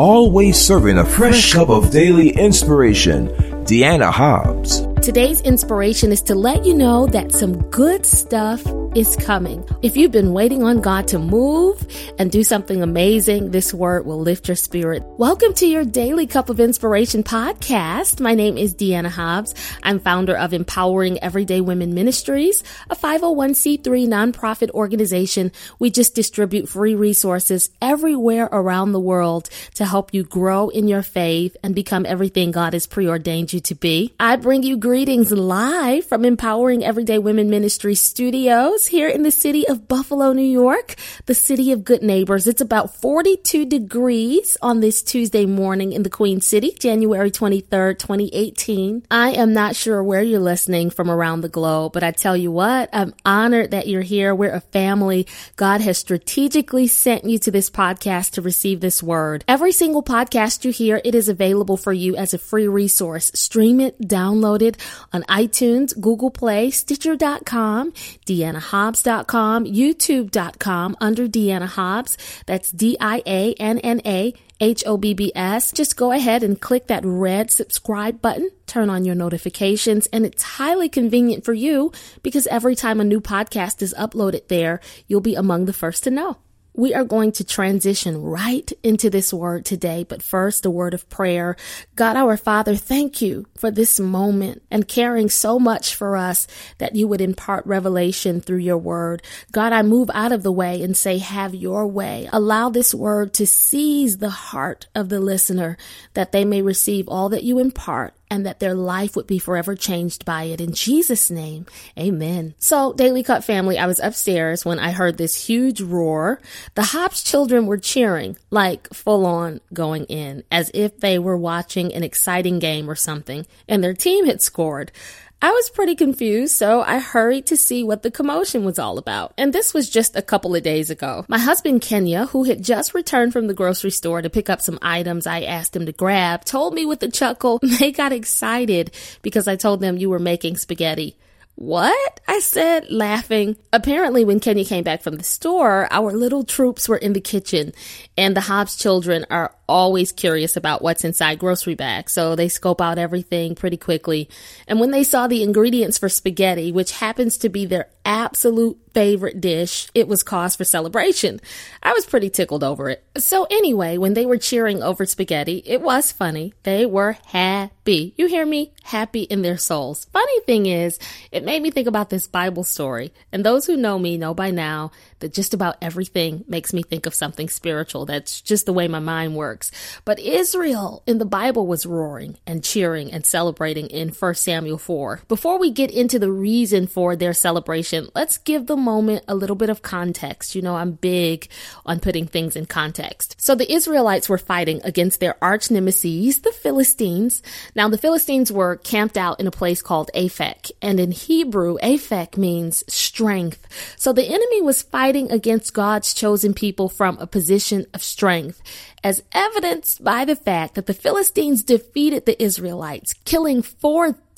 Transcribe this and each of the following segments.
always serving a fresh cup of daily inspiration, Dianna Hobbs. Today's inspiration is to let you know that some good stuff is coming. If you've been waiting on God to move and do something amazing, this word will lift your spirit. Welcome to your Daily Cup of Inspiration podcast. My name is Dianna Hobbs. I'm founder of Empowering Everyday Women Ministries, a 501c3 nonprofit organization. We just distribute free resources everywhere around the world to help you grow in your faith and become everything God has preordained you to be. I bring you greetings live from Empowering Everyday Women Ministry Studios here in the city of Buffalo, New York, the city of good neighbors. It's about 42 degrees on this Tuesday morning in the Queen City, January 23rd, 2018. I am not sure where you're listening from around the globe, but I tell you what, I'm honored that you're here. We're a family. God has strategically sent you to this podcast to receive this word. Every single podcast you hear, it is available for you as a free resource. Stream it, download it, on iTunes, Google Play, Stitcher.com, DiannaHobbs.com, YouTube.com under Dianna Hobbs. That's D-I-A-N-N-A H O B B S. Just go ahead and click that red subscribe button, turn on your notifications, and it's highly convenient for you because every time a new podcast is uploaded there, you'll be among the first to know. We are going to transition right into this word today, but first, a word of prayer. God, our Father, thank you for this moment and caring so much for us that you would impart revelation through your word. God, I move out of the way and say, have your way. Allow this word to seize the heart of the listener that they may receive all that you impart and that their life would be forever changed by it. In Jesus' name, amen. So, Daily Cup family, I was upstairs when I heard this huge roar. The Hobbs children were cheering, like full on going in, as if they were watching an exciting game or something, and their team had scored. I was pretty confused, so I hurried to see what the commotion was all about. And this was just a couple of days ago. My husband, Kenya, who had just returned from the grocery store to pick up some items I asked him to grab, told me with a chuckle they got excited because I told them you were making spaghetti. What? I said, laughing. Apparently, when Kenya came back from the store, our little troops were in the kitchen, and the Hobbs children are always curious about what's inside grocery bags, so they scope out everything pretty quickly. And when they saw the ingredients for spaghetti, which happens to be their absolute favorite dish, it was cause for celebration. I was pretty tickled over it. So anyway, when they were cheering over spaghetti, it was funny. They were happy. You hear me? Happy in their souls. Funny thing is, it made me think about this Bible story. And those who know me know by now that just about everything makes me think of something spiritual. That's just the way my mind works. But Israel in the Bible was roaring and cheering and celebrating in 1 Samuel 4. Before we get into the reason for their celebration, let's give the moment a little bit of context. You know, I'm big on putting things in context. So the Israelites were fighting against their arch nemesis, the Philistines. Now, the Philistines were camped out in a place called Aphek, and in Hebrew, Aphek means strength. So the enemy was fighting against God's chosen people from a position of strength, as evidenced by the fact that the Philistines defeated the Israelites, killing 4,000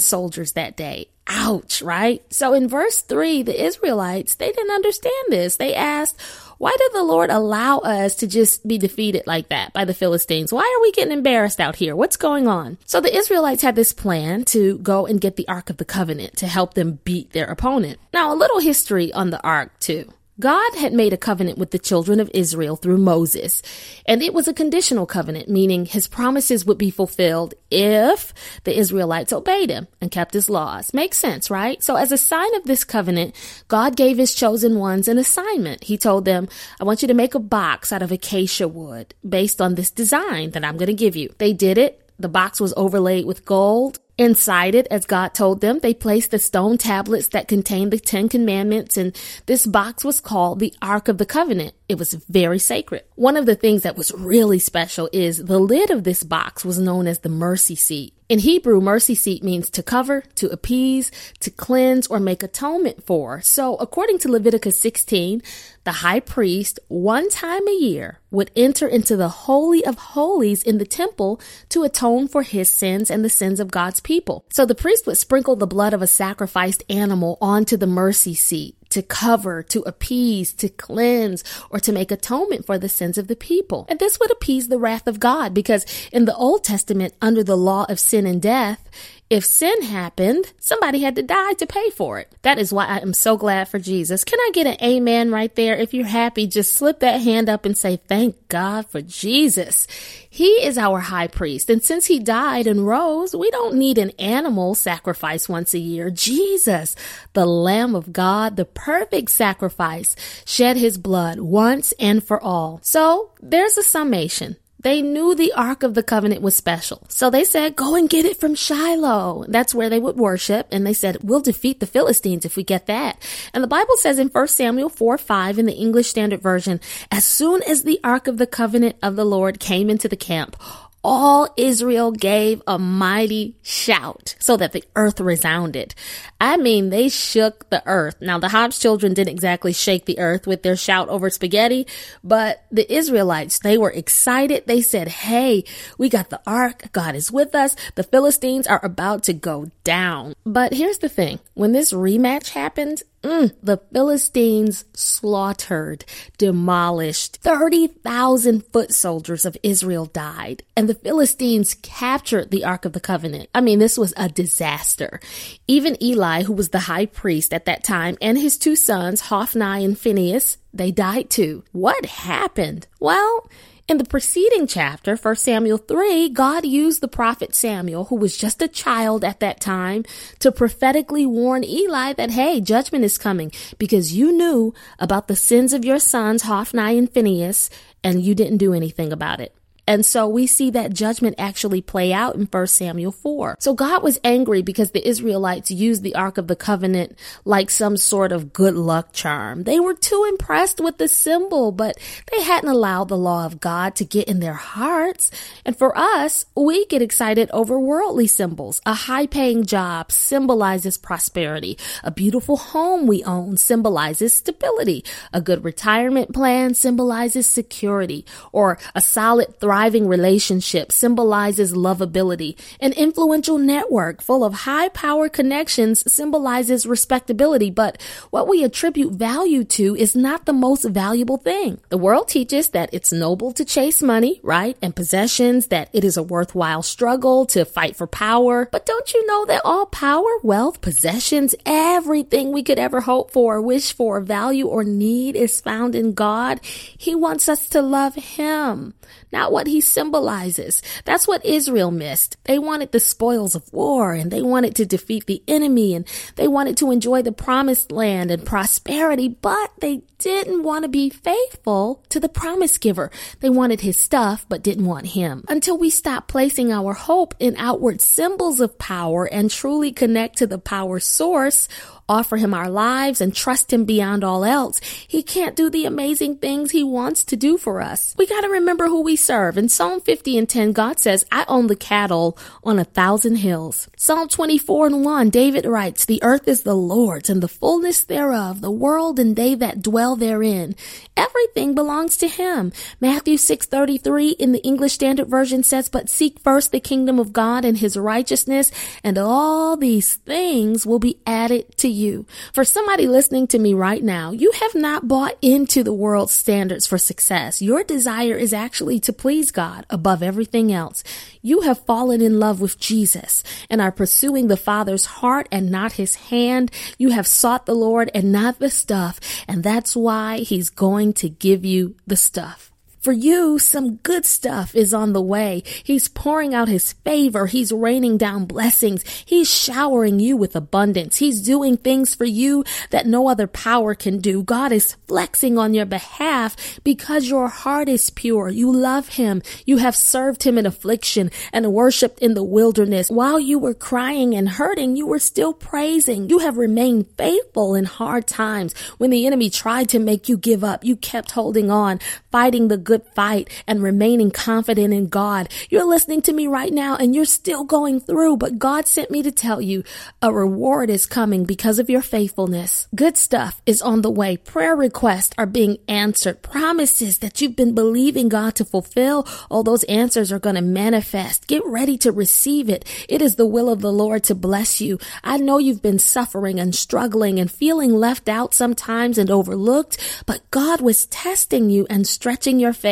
soldiers that day. Ouch, right? So in verse 3, the Israelites, they didn't understand this. They asked, why did the Lord allow us to just be defeated like that by the Philistines? Why are we getting embarrassed out here? What's going on? So the Israelites had this plan to go and get the Ark of the Covenant to help them beat their opponent. Now, a little history on the Ark, too. God had made a covenant with the children of Israel through Moses, and it was a conditional covenant, meaning his promises would be fulfilled if the Israelites obeyed him and kept his laws. Makes sense, right? So as a sign of this covenant, God gave his chosen ones an assignment. He told them, I want you to make a box out of acacia wood based on this design that I'm going to give you. They did it. The box was overlaid with gold Inside it, as God told them, they placed the stone tablets that contained the Ten Commandments, and this box was called the Ark of the Covenant. It was very sacred. One of the things that was really special is the lid of this box was known as the mercy seat. In Hebrew, mercy seat means to cover, to appease, to cleanse, or make atonement for. So, according to Leviticus 16, the high priest, one time a year, would enter into the Holy of Holies in the temple to atone for his sins and the sins of God's people. So the priest would sprinkle the blood of a sacrificed animal onto the mercy seat to cover, to appease, to cleanse, or to make atonement for the sins of the people. And this would appease the wrath of God because in the Old Testament, under the law of sin and death, if sin happened, somebody had to die to pay for it. That is why I am so glad for Jesus. Can I get an amen right there? If you're happy, just slip that hand up and say, Thank God for Jesus. He is our high priest. And since he died and rose, we don't need an animal sacrifice once a year. Jesus, the Lamb of God, the perfect sacrifice, shed his blood once and for all. So there's a summation. They knew the Ark of the Covenant was special. So they said, go and get it from Shiloh. That's where they would worship. And they said, we'll defeat the Philistines if we get that. And the Bible says in 1 Samuel 4 5 in the English Standard Version, as soon as the Ark of the Covenant of the Lord came into the camp, all Israel gave a mighty shout so that the earth resounded. I mean, they shook the earth. Now, the Hobbs children didn't exactly shake the earth with their shout over spaghetti, but the Israelites, they were excited. They said, Hey, we got the ark. God is with us. The Philistines are about to go down. But here's the thing. When this rematch happened, Mm, the Philistines slaughtered, demolished. 30,000 foot soldiers of Israel died, and the Philistines captured the Ark of the Covenant. I mean, this was a disaster. Even Eli, who was the high priest at that time, and his two sons, Hophni and Phinehas, they died too. What happened? Well, in the preceding chapter, 1 Samuel 3, God used the prophet Samuel, who was just a child at that time, to prophetically warn Eli that, hey, judgment is coming because you knew about the sins of your sons, Hophni and Phinehas, and you didn't do anything about it. And so we see that judgment actually play out in 1 Samuel 4. So God was angry because the Israelites used the Ark of the Covenant like some sort of good luck charm. They were too impressed with the symbol, but they hadn't allowed the law of God to get in their hearts. And for us, we get excited over worldly symbols. A high paying job symbolizes prosperity. A beautiful home we own symbolizes stability. A good retirement plan symbolizes security. Or a solid, thriving thriving relationship symbolizes lovability. An influential network full of high power connections symbolizes respectability. But what we attribute value to is not the most valuable thing. The world teaches that it's noble to chase money, right? And possessions, that it is a worthwhile struggle to fight for power. But don't you know that all power, wealth, possessions, everything we could ever hope for, wish for, value, or need is found in God? He wants us to love Him, not what he symbolizes. That's what Israel missed. They wanted the spoils of war and they wanted to defeat the enemy and they wanted to enjoy the promised land and prosperity, but they didn't want to be faithful to the promise giver. They wanted his stuff, but didn't want him. Until we stop placing our hope in outward symbols of power and truly connect to the power source, offer him our lives and trust him beyond all else, he can't do the amazing things he wants to do for us. We got to remember who we serve. In Psalm 50 and 10, God says, I own the cattle on a thousand hills. Psalm 24 and 1, David writes, The earth is the Lord's and the fullness thereof, the world and they that dwell therein. Everything belongs to him. Matthew 6:33 in the English Standard Version says, "But seek first the kingdom of God and his righteousness, and all these things will be added to you." For somebody listening to me right now, you have not bought into the world's standards for success. Your desire is actually to please God above everything else. You have fallen in love with Jesus and are pursuing the Father's heart and not his hand. You have sought the Lord and not the stuff, and that's why he's going to give you the stuff. For you, some good stuff is on the way. He's pouring out his favor. He's raining down blessings. He's showering you with abundance. He's doing things for you that no other power can do. God is flexing on your behalf because your heart is pure. You love him. You have served him in affliction and worshiped in the wilderness. While you were crying and hurting, you were still praising. You have remained faithful in hard times. When the enemy tried to make you give up, you kept holding on, fighting the good good fight and remaining confident in God. You're listening to me right now and you're still going through, but God sent me to tell you a reward is coming because of your faithfulness. Good stuff is on the way. Prayer requests are being answered. Promises that you've been believing God to fulfill, all those answers are going to manifest. Get ready to receive it. It is the will of the Lord to bless you. I know you've been suffering and struggling and feeling left out sometimes and overlooked, but God was testing you and stretching your faith.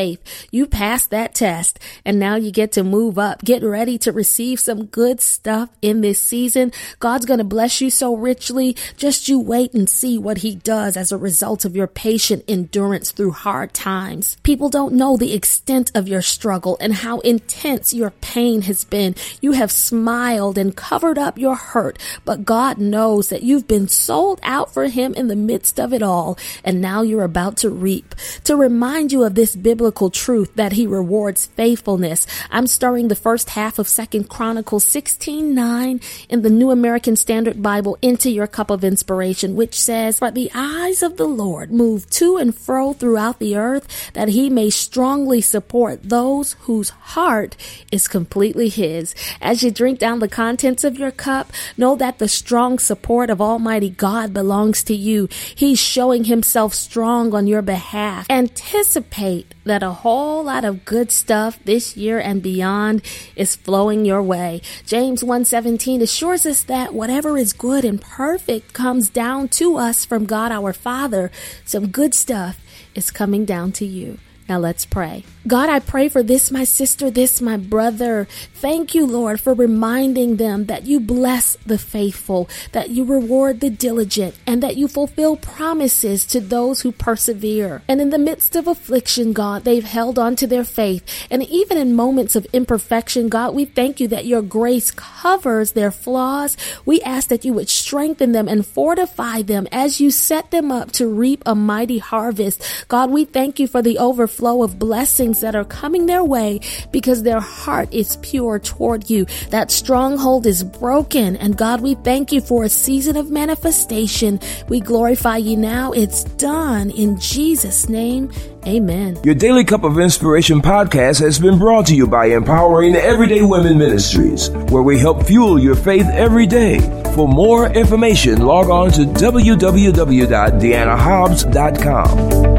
You passed that test and now you get to move up. Get ready to receive some good stuff in this season. God's going to bless you so richly. Just you wait and see what he does as a result of your patient endurance through hard times. People don't know the extent of your struggle and how intense your pain has been. You have smiled and covered up your hurt, but God knows that you've been sold out for him in the midst of it all. And now you're about to reap. To remind you of this biblical truth that he rewards faithfulness, I'm starting the first half of Second Chronicles 16 9 in the New American Standard Bible into your cup of inspiration, which says, But the eyes of the Lord move to and fro throughout the earth, that he may strongly support those whose heart is completely his. As you drink down the contents of your cup, know that the strong support of Almighty God belongs to you. He's showing himself strong on your behalf. Anticipate that a whole lot of good stuff this year and beyond is flowing your way. James 1:17 assures us that whatever is good and perfect comes down to us from God our Father. Some good stuff is coming down to you. Now let's pray. God, I pray for this, my sister, this, my brother. Thank you, Lord, for reminding them that you bless the faithful, that you reward the diligent, and that you fulfill promises to those who persevere. And in the midst of affliction, God, they've held on to their faith. And even in moments of imperfection, God, we thank you that your grace covers their flaws. We ask that you would strengthen them and fortify them as you set them up to reap a mighty harvest. God, we thank you for the overflow of blessings blessings that are coming their way because their heart is pure toward you. That stronghold is broken. And God, we thank you for a season of manifestation. We glorify you now. It's done in Jesus' name. Amen. Your Daily Cup of Inspiration podcast has been brought to you by Empowering Everyday Women Ministries, where we help fuel your faith every day. For more information, log on to www.diannahobbs.com.